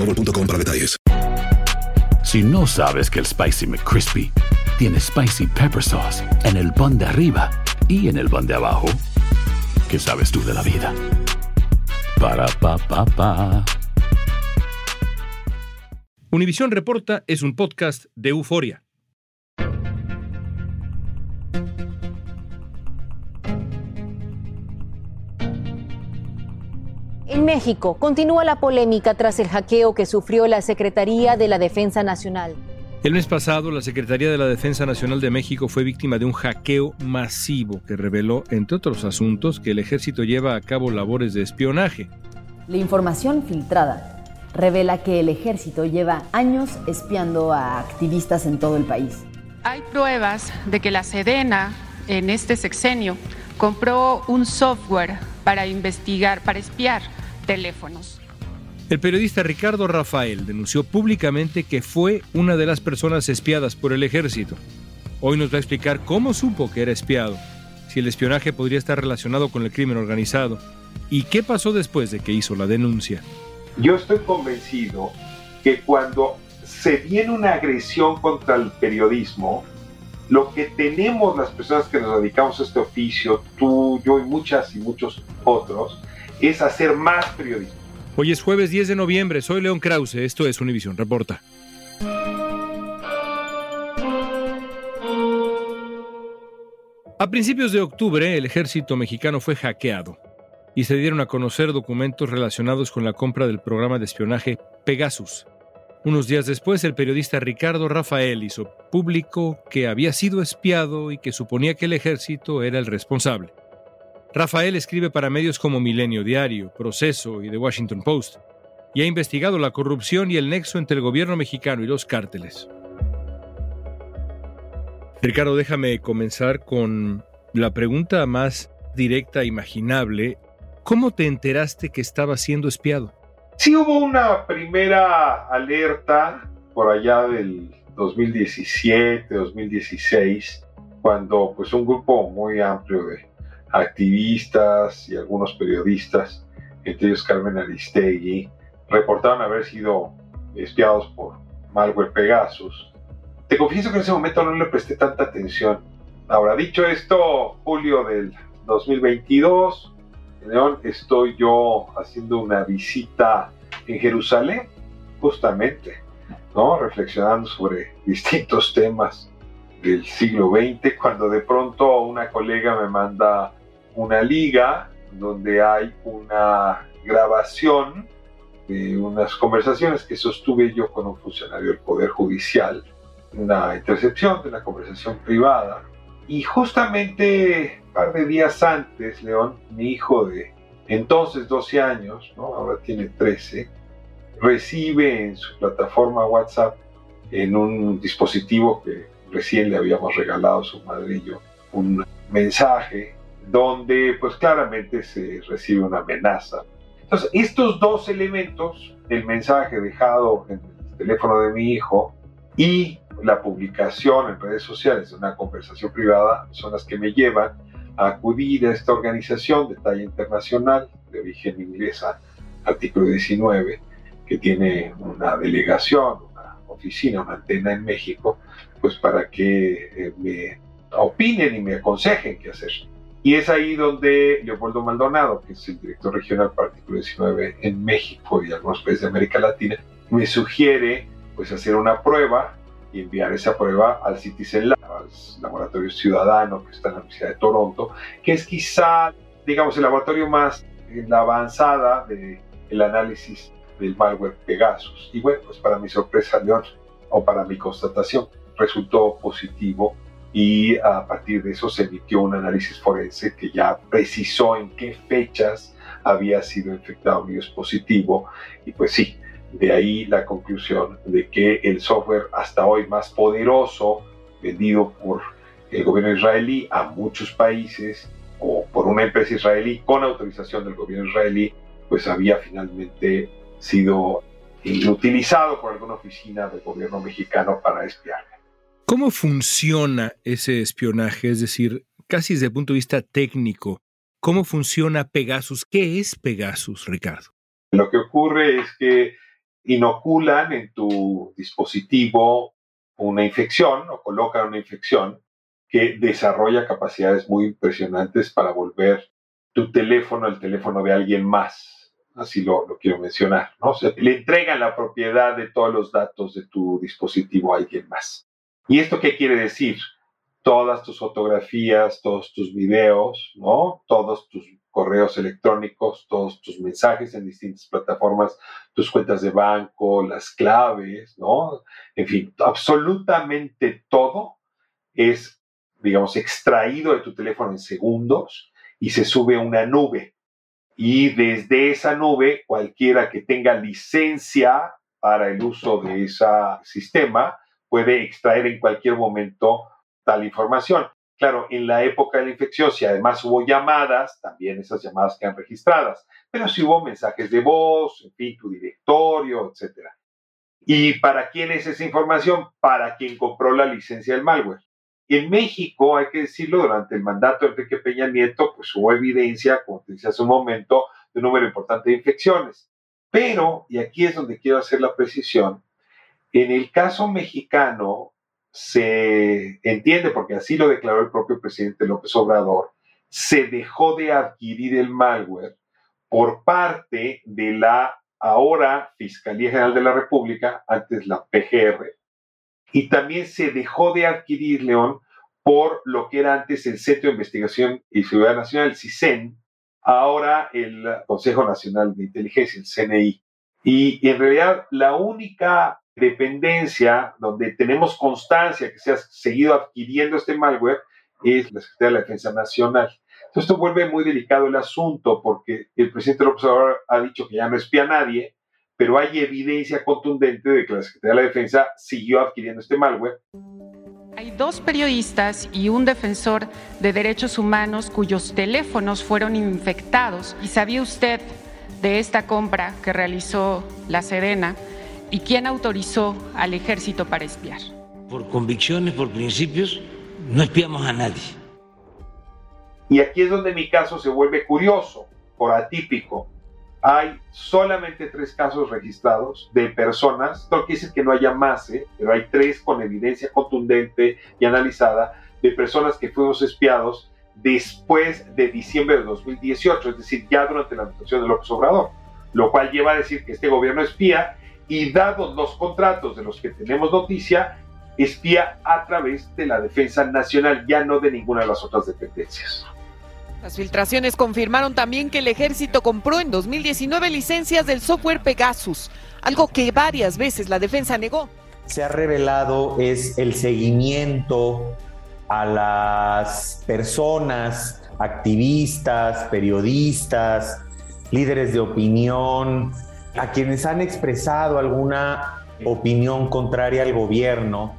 boostmobile.com para detalles. Si no sabes que el Spicy McCrispy tiene Spicy Pepper Sauce en el pan de arriba y en el pan de abajo, ¿qué sabes tú de la vida? Para, pa, pa, pa. Univisión Reporta es un podcast de euforia. En México continúa la polémica tras el hackeo que sufrió la Secretaría de la Defensa Nacional. El mes pasado, la Secretaría de la Defensa Nacional de México fue víctima de un hackeo masivo que reveló, entre otros asuntos, que el ejército lleva a cabo labores de espionaje. La información filtrada revela que el ejército lleva años espiando a activistas en todo el país. Hay pruebas de que la Sedena en este sexenio compró un software para investigar, para espiar teléfonos. El periodista Ricardo Rafael denunció públicamente que fue una de las personas espiadas por el ejército. Hoy nos va a explicar cómo supo que era espiado, si el espionaje podría estar relacionado con el crimen organizado y qué pasó después de que hizo la denuncia. Yo estoy convencido que cuando se viene una agresión contra el periodismo, lo que tenemos las personas que nos dedicamos a este oficio, tú, yo y muchas y muchos otros, es hacer más periodismo. Hoy es jueves 10 de noviembre, soy León Krause, esto es Univisión Reporta. A principios de octubre, el ejército mexicano fue hackeado y se dieron a conocer documentos relacionados con la compra del programa de espionaje Pegasus. Unos días después, el periodista Ricardo Rafael hizo público que había sido espiado y que suponía que el ejército era el responsable. Rafael escribe para medios como Milenio Diario, Proceso y The Washington Post, y ha investigado la corrupción y el nexo entre el gobierno mexicano y los cárteles. Ricardo, déjame comenzar con la pregunta más directa e imaginable. ¿Cómo te enteraste que estaba siendo espiado? Sí hubo una primera alerta por allá del 2017, 2016, cuando pues un grupo muy amplio de activistas y algunos periodistas, entre ellos Carmen Aristegui, reportaron haber sido espiados por malware Pegasus. Te confieso que en ese momento no le presté tanta atención. Ahora, dicho esto, julio del 2022, en León, estoy yo haciendo una visita en Jerusalén, justamente, ¿no? reflexionando sobre distintos temas del siglo XX, cuando de pronto una colega me manda una liga donde hay una grabación de unas conversaciones que sostuve yo con un funcionario del Poder Judicial, una intercepción de una conversación privada. Y justamente par de días antes, León, mi hijo de entonces 12 años, ¿no? ahora tiene 13, recibe en su plataforma WhatsApp, en un dispositivo que recién le habíamos regalado a su madre y yo, un mensaje donde pues claramente se recibe una amenaza. Entonces, estos dos elementos, el mensaje dejado en el teléfono de mi hijo y la publicación en redes sociales de una conversación privada, son las que me llevan a acudir a esta organización de talla internacional de origen inglesa, artículo 19, que tiene una delegación, una oficina, una antena en México, pues para que eh, me opinen y me aconsejen qué hacer. Y es ahí donde Leopoldo Maldonado, que es el director regional para artículo 19 en México y algunos países de América Latina, me sugiere pues hacer una prueba y enviar esa prueba al Citizen Lab, al laboratorio ciudadano que está en la Universidad de Toronto, que es quizá, digamos, el laboratorio más en la avanzada del el análisis del malware Pegasus. Y bueno, pues para mi sorpresa, León, o para mi constatación, resultó positivo y a partir de eso se emitió un análisis forense que ya precisó en qué fechas había sido infectado virus positivo y pues sí, de ahí la conclusión de que el software hasta hoy más poderoso vendido por el gobierno israelí a muchos países o por una empresa israelí con autorización del gobierno israelí, pues había finalmente sido utilizado por alguna oficina del gobierno mexicano para espiar. ¿Cómo funciona ese espionaje? Es decir, casi desde el punto de vista técnico, ¿cómo funciona Pegasus? ¿Qué es Pegasus, Ricardo? Lo que ocurre es que inoculan en tu dispositivo una infección o colocan una infección que desarrolla capacidades muy impresionantes para volver tu teléfono el teléfono de alguien más. Así lo, quiero mencionar. ¿no? le entregan la propiedad de todos los datos de tu dispositivo a alguien más. ¿Y esto qué quiere decir? Todas tus fotografías, todos tus videos, ¿no? Todos tus correos electrónicos, todos tus mensajes en distintas plataformas, tus cuentas de banco, las claves, ¿no? En fin, absolutamente todo es, digamos, extraído de tu teléfono en segundos y se sube a una nube. Y desde esa nube, cualquiera que tenga licencia para el uso de ese sistema, puede extraer en cualquier momento tal información. Claro, en la época de la infección, si además hubo llamadas, también esas llamadas quedan registradas, pero si hubo mensajes de voz, en fin, tu directorio, etc. ¿Y para quién es esa información? Para quien compró la licencia del malware. En México, hay que decirlo, durante el mandato de Enrique Peña Nieto, pues hubo evidencia, como te decía hace un momento, de un número importante de infecciones. Pero, y aquí es donde quiero hacer la precisión, en el caso mexicano se entiende, porque así lo declaró el propio presidente López Obrador, se dejó de adquirir el malware por parte de la ahora Fiscalía General de la República, antes la PGR, y también se dejó de adquirir, León, por lo que era antes el Centro de Investigación y Seguridad Nacional, el CISEN, ahora el Consejo Nacional de Inteligencia, el CNI. Y en realidad la única dependencia donde tenemos constancia que se ha seguido adquiriendo este malware es la Secretaría de la Defensa Nacional. Entonces, esto vuelve muy delicado el asunto porque el presidente López Obrador ha dicho que ya no espía a nadie, pero hay evidencia contundente de que la Secretaría de la Defensa siguió adquiriendo este malware. Hay dos periodistas y un defensor de derechos humanos cuyos teléfonos fueron infectados. ¿Y sabía usted de esta compra que realizó la Sedena? ¿Y quién autorizó al ejército para espiar? Por convicciones, por principios, no espiamos a nadie. Y aquí es donde mi caso se vuelve curioso, por atípico. Hay solamente tres casos registrados de personas, no quiere decir que no haya más, ¿eh? pero hay tres con evidencia contundente y analizada de personas que fuimos espiados después de diciembre de 2018, es decir, ya durante la administración de López Obrador, lo cual lleva a decir que este gobierno espía y dados los contratos de los que tenemos noticia, espía a través de la Defensa Nacional, ya no de ninguna de las otras dependencias. Las filtraciones confirmaron también que el ejército compró en 2019 licencias del software Pegasus, algo que varias veces la defensa negó. Se ha revelado es el seguimiento a las personas, activistas, periodistas, líderes de opinión, a quienes han expresado alguna opinión contraria al gobierno.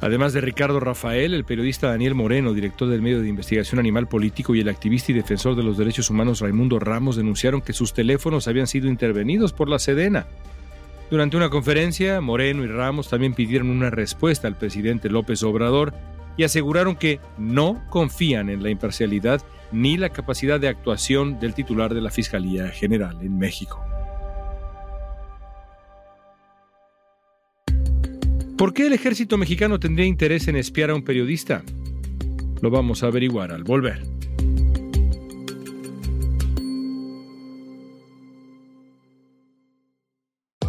Además de Ricardo Rafael, el periodista Daniel Moreno, director del medio de investigación animal político, y el activista y defensor de los derechos humanos Raimundo Ramos denunciaron que sus teléfonos habían sido intervenidos por la Sedena. Durante una conferencia, Moreno y Ramos también pidieron una respuesta al presidente López Obrador y aseguraron que no confían en la imparcialidad ni la capacidad de actuación del titular de la Fiscalía General en México. ¿Por qué el ejército mexicano tendría interés en espiar a un periodista? Lo vamos a averiguar al volver.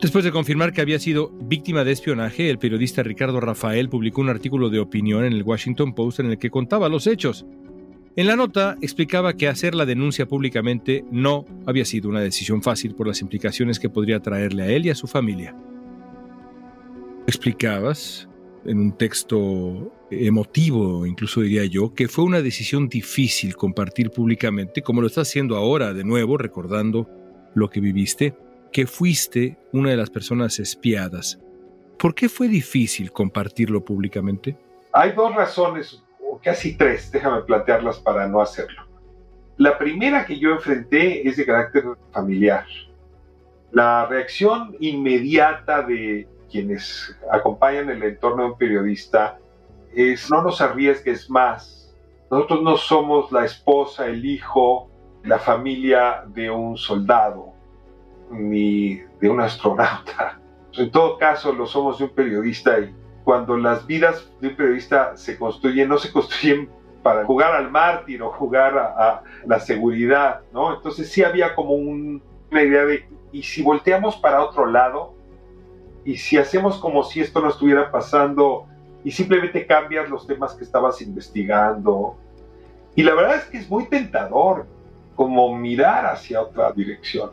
Después de confirmar que había sido víctima de espionaje, el periodista Ricardo Rafael publicó un artículo de opinión en el Washington Post en el que contaba los hechos. En la nota explicaba que hacer la denuncia públicamente no había sido una decisión fácil por las implicaciones que podría traerle a él y a su familia. Explicabas, en un texto emotivo, incluso diría yo, que fue una decisión difícil compartir públicamente, como lo estás haciendo ahora de nuevo, recordando lo que viviste que fuiste una de las personas espiadas. ¿Por qué fue difícil compartirlo públicamente? Hay dos razones, o casi tres, déjame plantearlas para no hacerlo. La primera que yo enfrenté es de carácter familiar. La reacción inmediata de quienes acompañan el entorno de un periodista es no nos arriesgues más. Nosotros no somos la esposa, el hijo, la familia de un soldado ni de un astronauta. En todo caso, lo somos de un periodista y cuando las vidas de un periodista se construyen, no se construyen para jugar al mártir o jugar a, la seguridad, ¿no? Entonces sí había como una idea de, ¿y si volteamos para otro lado? ¿Y si hacemos como si esto no estuviera pasando y simplemente cambias los temas que estabas investigando? Y la verdad es que es muy tentador como mirar hacia otra dirección.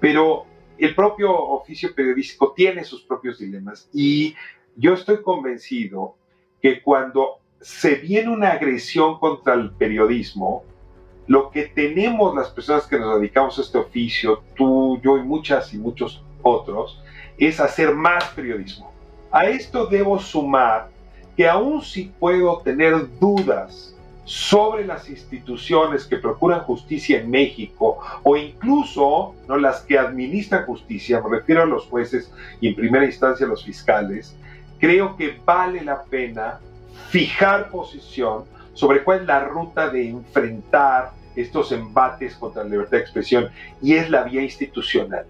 Pero el propio oficio periodístico tiene sus propios dilemas y yo estoy convencido que cuando se viene una agresión contra el periodismo, lo que tenemos las personas que nos dedicamos a este oficio, tú, yo y muchas y muchos otros, es hacer más periodismo. A esto debo sumar que aún si puedo tener dudas sobre las instituciones que procuran justicia en México o incluso ¿no? las que administran justicia, me refiero a los jueces y en primera instancia a los fiscales, creo que vale la pena fijar posición sobre cuál es la ruta de enfrentar estos embates contra la libertad de expresión y es la vía institucional.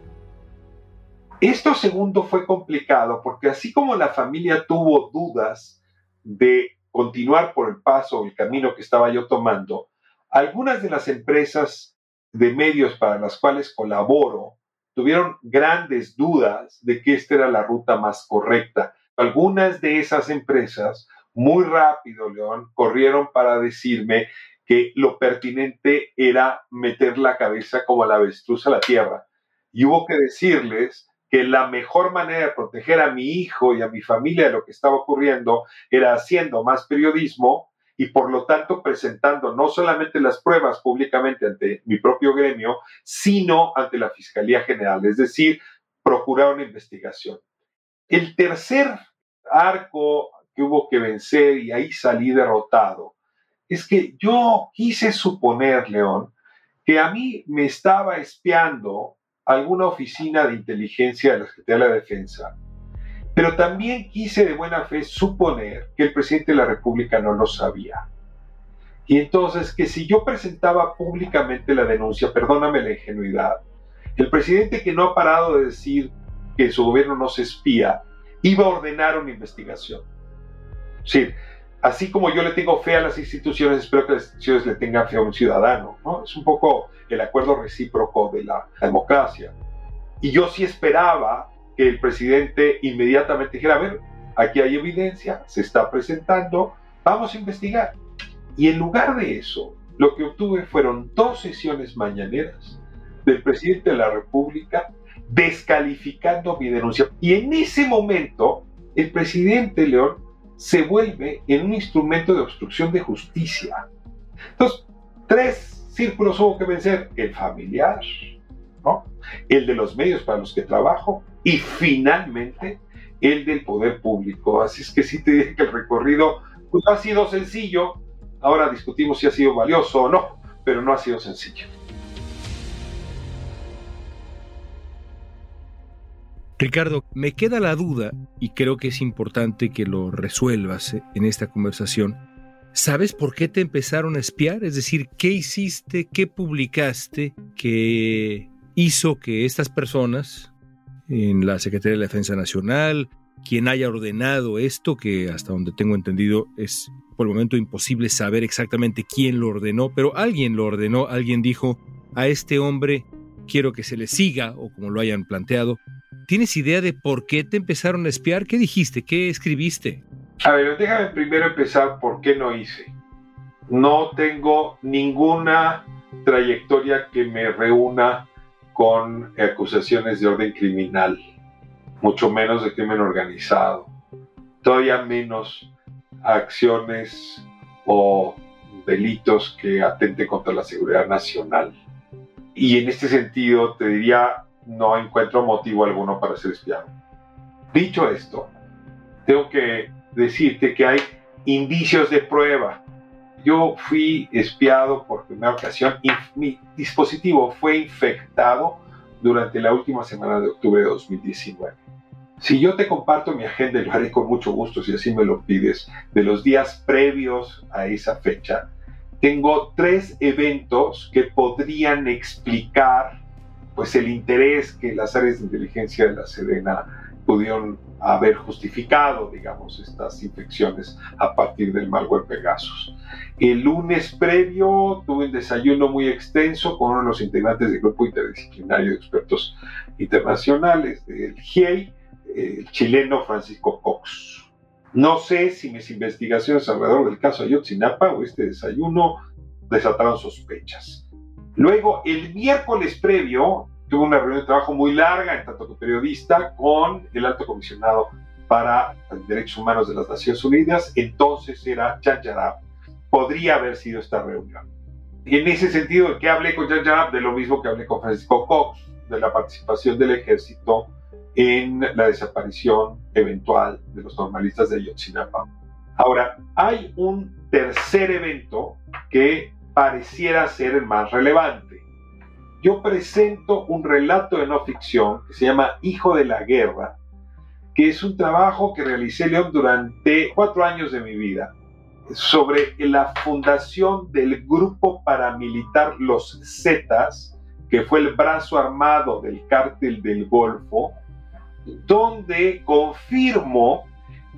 Esto segundo fue complicado porque así como la familia tuvo dudas de continuar por el paso, el camino que estaba yo tomando, algunas de las empresas de medios para las cuales colaboro tuvieron grandes dudas de que esta era la ruta más correcta. Algunas de esas empresas, muy rápido, León, corrieron para decirme que lo pertinente era meter la cabeza como la avestruz a la tierra. Y hubo que decirles que la mejor manera de proteger a mi hijo y a mi familia de lo que estaba ocurriendo era haciendo más periodismo y por lo tanto presentando no solamente las pruebas públicamente ante mi propio gremio, sino ante la Fiscalía General, es decir, procurar una investigación. El tercer arco que hubo que vencer y ahí salí derrotado es que yo quise suponer, León, que a mí me estaba espiando alguna oficina de inteligencia de la Secretaría de la Defensa, pero también quise de buena fe suponer que el presidente de la República no lo sabía. Y entonces que si yo presentaba públicamente la denuncia, perdóname la ingenuidad, el presidente que no ha parado de decir que su gobierno no se espía, iba a ordenar una investigación. Sí, así como yo le tengo fe a las instituciones, espero que las instituciones le tengan fe a un ciudadano. ¿no? Es un poco el acuerdo recíproco de la democracia. Y yo sí esperaba que el presidente inmediatamente dijera, a ver, aquí hay evidencia, se está presentando, vamos a investigar. Y en lugar de eso, lo que obtuve fueron dos sesiones mañaneras del presidente de la República descalificando mi denuncia. Y en ese momento, el presidente León se vuelve en un instrumento de obstrucción de justicia. Entonces, tres círculos hubo que vencer. El familiar, el de los medios para los que trabajo y finalmente el del poder público. Así es que sí te dije que el recorrido pues, ha sido sencillo. Ahora discutimos si ha sido valioso o no, pero no ha sido sencillo. Ricardo, me queda la duda, y creo que es importante que lo resuelvas eh, en esta conversación. ¿Sabes por qué te empezaron a espiar? Es decir, ¿qué hiciste, qué publicaste que hizo que estas personas en la Secretaría de la Defensa Nacional, quien haya ordenado esto, que hasta donde tengo entendido es por el momento imposible saber exactamente quién lo ordenó, pero alguien lo ordenó, alguien dijo, a este hombre quiero que se le siga, o como lo hayan planteado, ¿Tienes idea de por qué te empezaron a espiar? ¿Qué dijiste? ¿Qué escribiste? A ver, déjame primero empezar por qué no hice. No tengo ninguna trayectoria que me reúna con acusaciones de orden criminal, mucho menos de crimen organizado, todavía menos acciones o delitos que atente contra la seguridad nacional. Y en este sentido te diría, no encuentro motivo alguno para ser espiado. Dicho esto, tengo que decirte que hay indicios de prueba. Yo fui espiado por primera ocasión y mi dispositivo fue infectado durante la última semana de octubre de 2019. Si yo te comparto mi agenda, lo haré con mucho gusto si así me lo pides, de los días previos a esa fecha, tengo tres eventos que podrían explicar pues el interés que las áreas de inteligencia de la Sedena pudieron haber justificado, digamos, estas infecciones a partir del malware Pegasus. El lunes previo tuve un desayuno muy extenso con uno de los integrantes del grupo interdisciplinario de expertos internacionales del GIEI, el chileno Francisco Cox. No sé si mis investigaciones alrededor del caso Ayotzinapa o este desayuno desataron sospechas. Luego, el miércoles previo, tuve una reunión de trabajo muy larga, en tanto que periodista, con el alto comisionado para Derechos Humanos de las Naciones Unidas. Entonces era Jan Yarab. Podría haber sido esta reunión. Y en ese sentido, ¿qué hablé con Jan Yarab? De lo mismo que hablé con Francisco Cox, de la participación del ejército en la desaparición eventual de los normalistas de Ayotzinapa. Ahora, hay un tercer evento que pareciera ser el más relevante. Yo presento un relato de no ficción que se llama Hijo de la Guerra, que es un trabajo que realicé León durante cuatro años de mi vida sobre la fundación del grupo paramilitar Los Zetas, que fue el brazo armado del cártel del Golfo, donde confirmo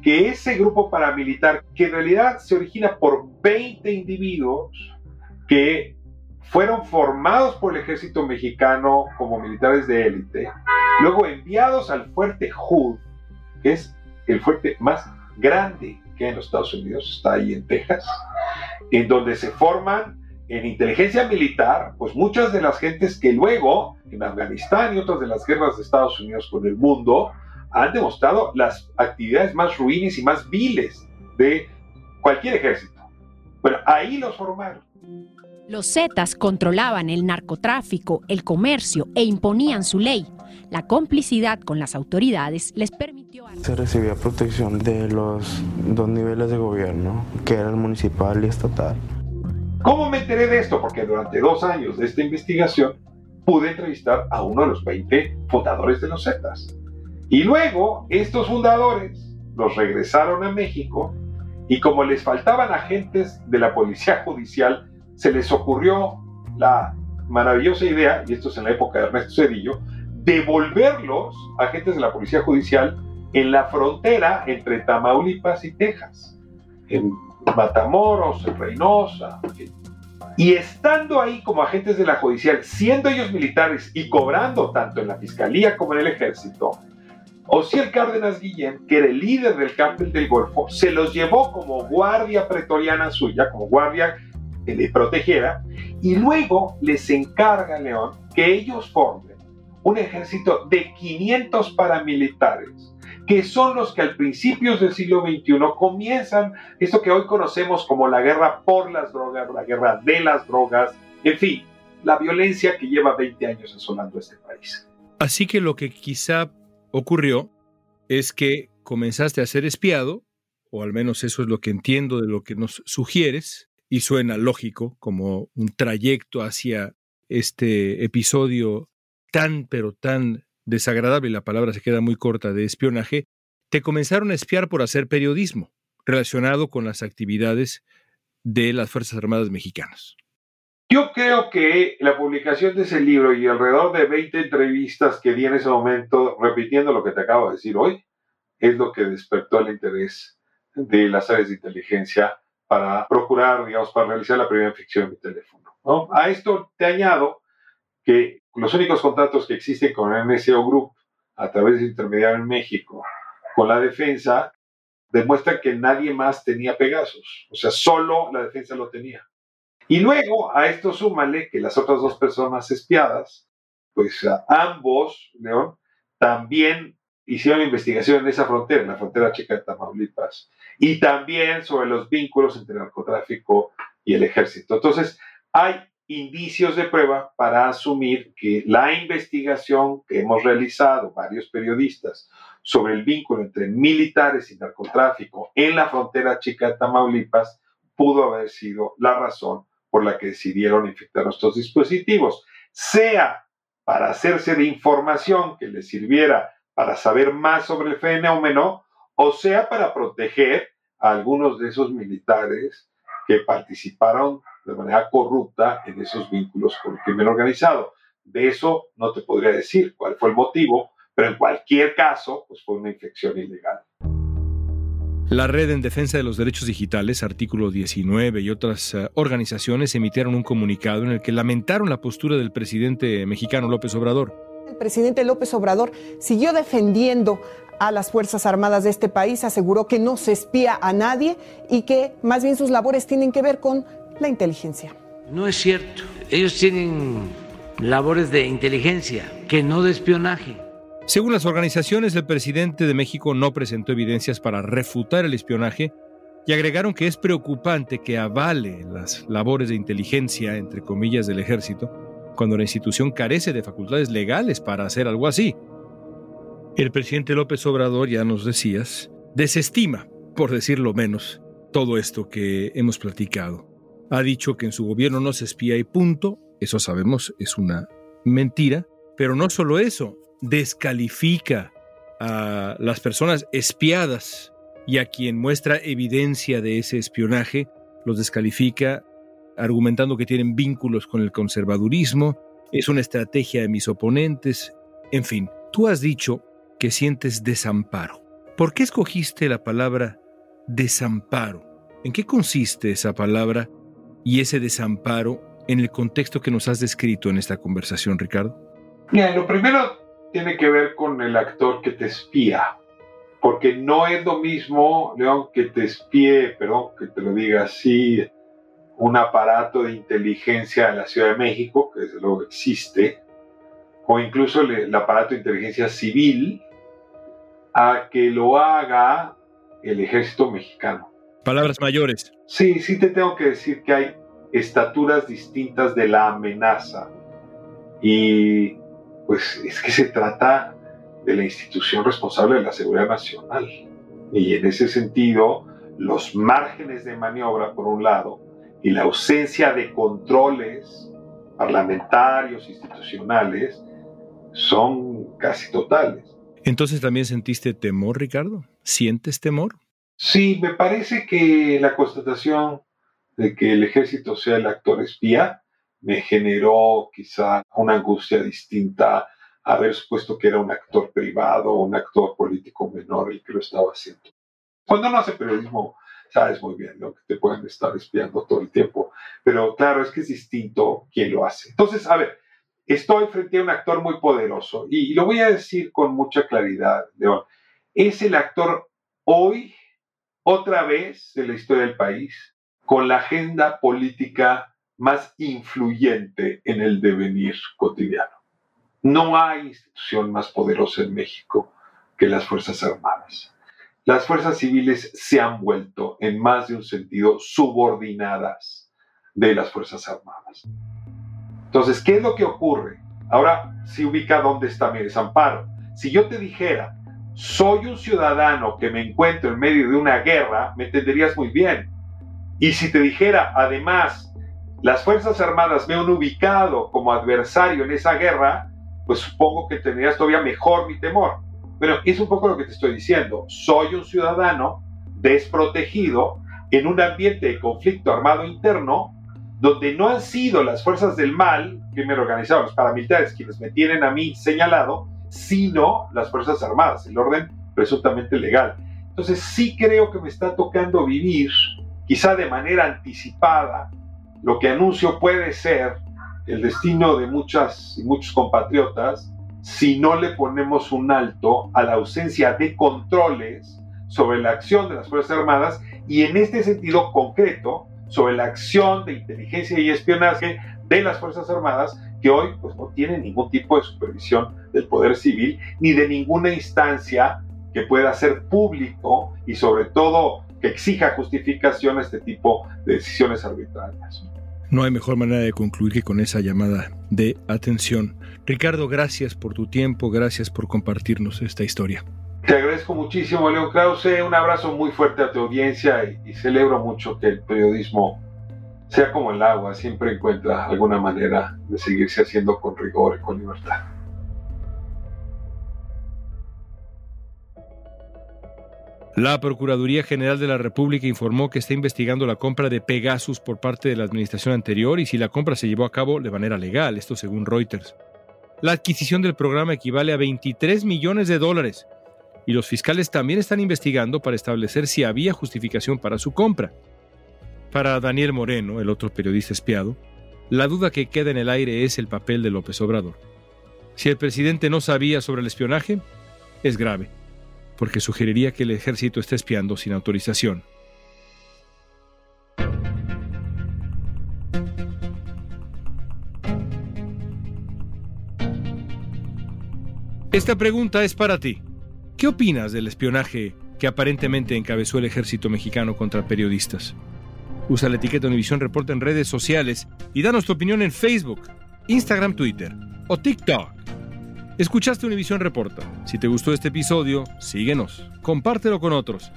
que ese grupo paramilitar, que en realidad se origina por 20 individuos, que fueron formados por el ejército mexicano como militares de élite, luego enviados al fuerte Hood, que es el fuerte más grande que en los Estados Unidos, está ahí en Texas, en donde se forman en inteligencia militar, pues muchas de las gentes que luego en Afganistán y otras de las guerras de Estados Unidos con el mundo han demostrado las actividades más ruines y más viles de cualquier ejército. Bueno, ahí los formaron. Los Zetas controlaban el narcotráfico, el comercio e imponían su ley. La complicidad con las autoridades les permitió... Se recibía protección de los dos niveles de gobierno, que era el municipal y estatal. ¿Cómo me enteré de esto? Porque durante dos años de esta investigación pude entrevistar a uno de los 20 fundadores de los Zetas. Y luego estos fundadores los regresaron a México y como les faltaban agentes de la policía judicial, se les ocurrió la maravillosa idea, y esto es en la época de Ernesto Cedillo, devolverlos a agentes de la Policía Judicial en la frontera entre Tamaulipas y Texas, en Matamoros, en Reynosa. Y estando ahí como agentes de la judicial, siendo ellos militares y cobrando tanto en la fiscalía como en el ejército, el Cárdenas Guillén, que era el líder del cártel del Golfo, se los llevó como guardia pretoriana suya, como guardia que le protegiera, y luego les encarga, León, que ellos formen un ejército de 500 paramilitares, que son los que al principios del siglo XXI comienzan esto que hoy conocemos como la guerra por las drogas, la guerra de las drogas, en fin, la violencia que lleva 20 años asolando este país. Así que lo que quizá ocurrió es que comenzaste a ser espiado, o al menos eso es lo que entiendo de lo que nos sugieres, y suena lógico como un trayecto hacia este episodio tan pero tan desagradable, la palabra se queda muy corta, de espionaje, te comenzaron a espiar por hacer periodismo relacionado con las actividades de las Fuerzas Armadas Mexicanas. Yo creo que la publicación de ese libro y alrededor de 20 entrevistas que di en ese momento, repitiendo lo que te acabo de decir hoy, es lo que despertó el interés de las áreas de inteligencia para procurar, digamos, para realizar la primera ficción mi teléfono. A esto te añado que los únicos contratos que existen con el NSO Group a través de intermediario en México con la defensa demuestran que nadie más tenía Pegasus. O sea, solo la defensa lo tenía. Y luego a esto súmale que las otras dos personas espiadas, pues ambos, León, también hicieron investigación en esa frontera, en la frontera chica de Tamaulipas, y también sobre los vínculos entre narcotráfico y el ejército. Entonces, hay indicios de prueba para asumir que la investigación que hemos realizado varios periodistas sobre el vínculo entre militares y narcotráfico en la frontera chica de Tamaulipas pudo haber sido la razón por la que decidieron infectar nuestros dispositivos, sea para hacerse de información que les sirviera para saber más sobre el fenómeno, o sea para proteger a algunos de esos militares que participaron de manera corrupta en esos vínculos con el crimen organizado. De eso no te podría decir cuál fue el motivo, pero en cualquier caso, pues fue una infección ilegal. La Red en Defensa de los Derechos Digitales, artículo 19 y otras eh, organizaciones emitieron un comunicado en el que lamentaron la postura del presidente mexicano López Obrador. El presidente López Obrador siguió defendiendo a las Fuerzas Armadas de este país, aseguró que no se espía a nadie y que más bien sus labores tienen que ver con la inteligencia. No es cierto, ellos tienen labores de inteligencia, que no de espionaje. Según las organizaciones, el presidente de México no presentó evidencias para refutar el espionaje y agregaron que es preocupante que avale las labores de inteligencia, entre comillas, del ejército, cuando la institución carece de facultades legales para hacer algo así. El presidente López Obrador, ya nos decías, desestima, por decirlo menos, todo esto que hemos platicado. Ha dicho que en su gobierno no se espía y punto, eso sabemos, es una mentira, pero no solo eso, descalifica a las personas espiadas y a quien muestra evidencia de ese espionaje, los descalifica argumentando que tienen vínculos con el conservadurismo, es una estrategia de mis oponentes, en fin, tú has dicho que sientes desamparo. ¿Por qué escogiste la palabra desamparo? ¿En qué consiste esa palabra y ese desamparo en el contexto que nos has descrito en esta conversación, Ricardo? Mira, lo primero tiene que ver con el actor que te espía. Porque no es lo mismo, León, que te espíe, perdón, que te lo diga así, un aparato de inteligencia en la Ciudad de México, que desde luego existe, o incluso el, aparato de inteligencia civil, a que lo haga el ejército mexicano. Palabras mayores. Sí, sí te tengo que decir que hay estaturas distintas de la amenaza. Y pues es que se trata de la institución responsable de la seguridad nacional. Y en ese sentido, los márgenes de maniobra, por un lado, y la ausencia de controles parlamentarios, institucionales, son casi totales. Entonces también sentiste temor, Ricardo? ¿Sientes temor? Sí, me parece que la constatación de que el ejército sea el actor espía me generó quizá una angustia distinta a haber supuesto que era un actor privado o un actor político menor el que lo estaba haciendo. Cuando uno hace periodismo sabes muy bien, ¿no? Que te pueden estar espiando todo el tiempo. Pero claro, es que es distinto quien lo hace. Entonces, a ver, estoy frente a un actor muy poderoso y, lo voy a decir con mucha claridad, León. Es el actor hoy, otra vez, de la historia del país, con la agenda política más influyente en el devenir cotidiano. No hay institución más poderosa en México que las Fuerzas Armadas. Las fuerzas civiles se han vuelto, en más de un sentido, subordinadas de las Fuerzas Armadas. Entonces, ¿qué es lo que ocurre? Ahora si ubica dónde está mi desamparo. Si yo te dijera, soy un ciudadano que me encuentro en medio de una guerra, me entenderías muy bien. Y si te dijera, además, las Fuerzas Armadas me han ubicado como adversario en esa guerra, pues supongo que tendrías todavía mejor mi temor. Bueno, es un poco lo que te estoy diciendo. Soy un ciudadano desprotegido en un ambiente de conflicto armado interno donde no han sido las fuerzas del mal, primero organizados, los paramilitares, quienes me tienen a mí señalado, sino las Fuerzas Armadas, el orden presuntamente legal. Entonces sí creo que me está tocando vivir, quizá de manera anticipada, lo que anuncio puede ser el destino de muchas y muchos compatriotas si no le ponemos un alto a la ausencia de controles sobre la acción de las Fuerzas Armadas y en este sentido concreto sobre la acción de inteligencia y espionaje de las Fuerzas Armadas que hoy pues, no tienen ningún tipo de supervisión del poder civil ni de ninguna instancia que pueda ser público y sobre todo que exija justificación a este tipo de decisiones arbitrarias. No hay mejor manera de concluir que con esa llamada de atención. Ricardo, gracias por tu tiempo, gracias por compartirnos esta historia. Te agradezco muchísimo, León Krause. Un abrazo muy fuerte a tu audiencia y, y celebro mucho que el periodismo sea como el agua, siempre encuentra alguna manera de seguirse haciendo con rigor y con libertad. La Procuraduría General de la República informó que está investigando la compra de Pegasus por parte de la administración anterior y si la compra se llevó a cabo de manera legal, esto según Reuters. La adquisición del programa equivale a 23 millones de dólares y los fiscales también están investigando para establecer si había justificación para su compra. Para Daniel Moreno, el otro periodista espiado, la duda que queda en el aire es el papel de López Obrador. Si el presidente no sabía sobre el espionaje, es grave, porque sugeriría que el ejército esté espiando sin autorización. Esta pregunta es para ti. ¿Qué opinas del espionaje que aparentemente encabezó el ejército mexicano contra periodistas? Usa la etiqueta Univisión Reporta en redes sociales y danos tu opinión en Facebook, Instagram, Twitter o TikTok. Escuchaste Univisión Reporta. Si te gustó este episodio, síguenos, compártelo con otros.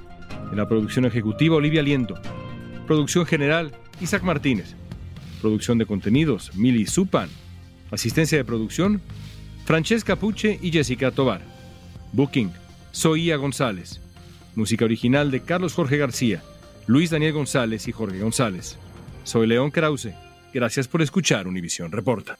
En la producción ejecutiva, Olivia Liento. Producción general, Isaac Martínez. Producción de contenidos, Mili Supan. Asistencia de producción, Francesca Puche y Jessica Tobar. Booking, Soía González. Música original de Carlos Jorge García, Luis Daniel González y Jorge González. Soy León Krause. Gracias por escuchar Univisión Reporta.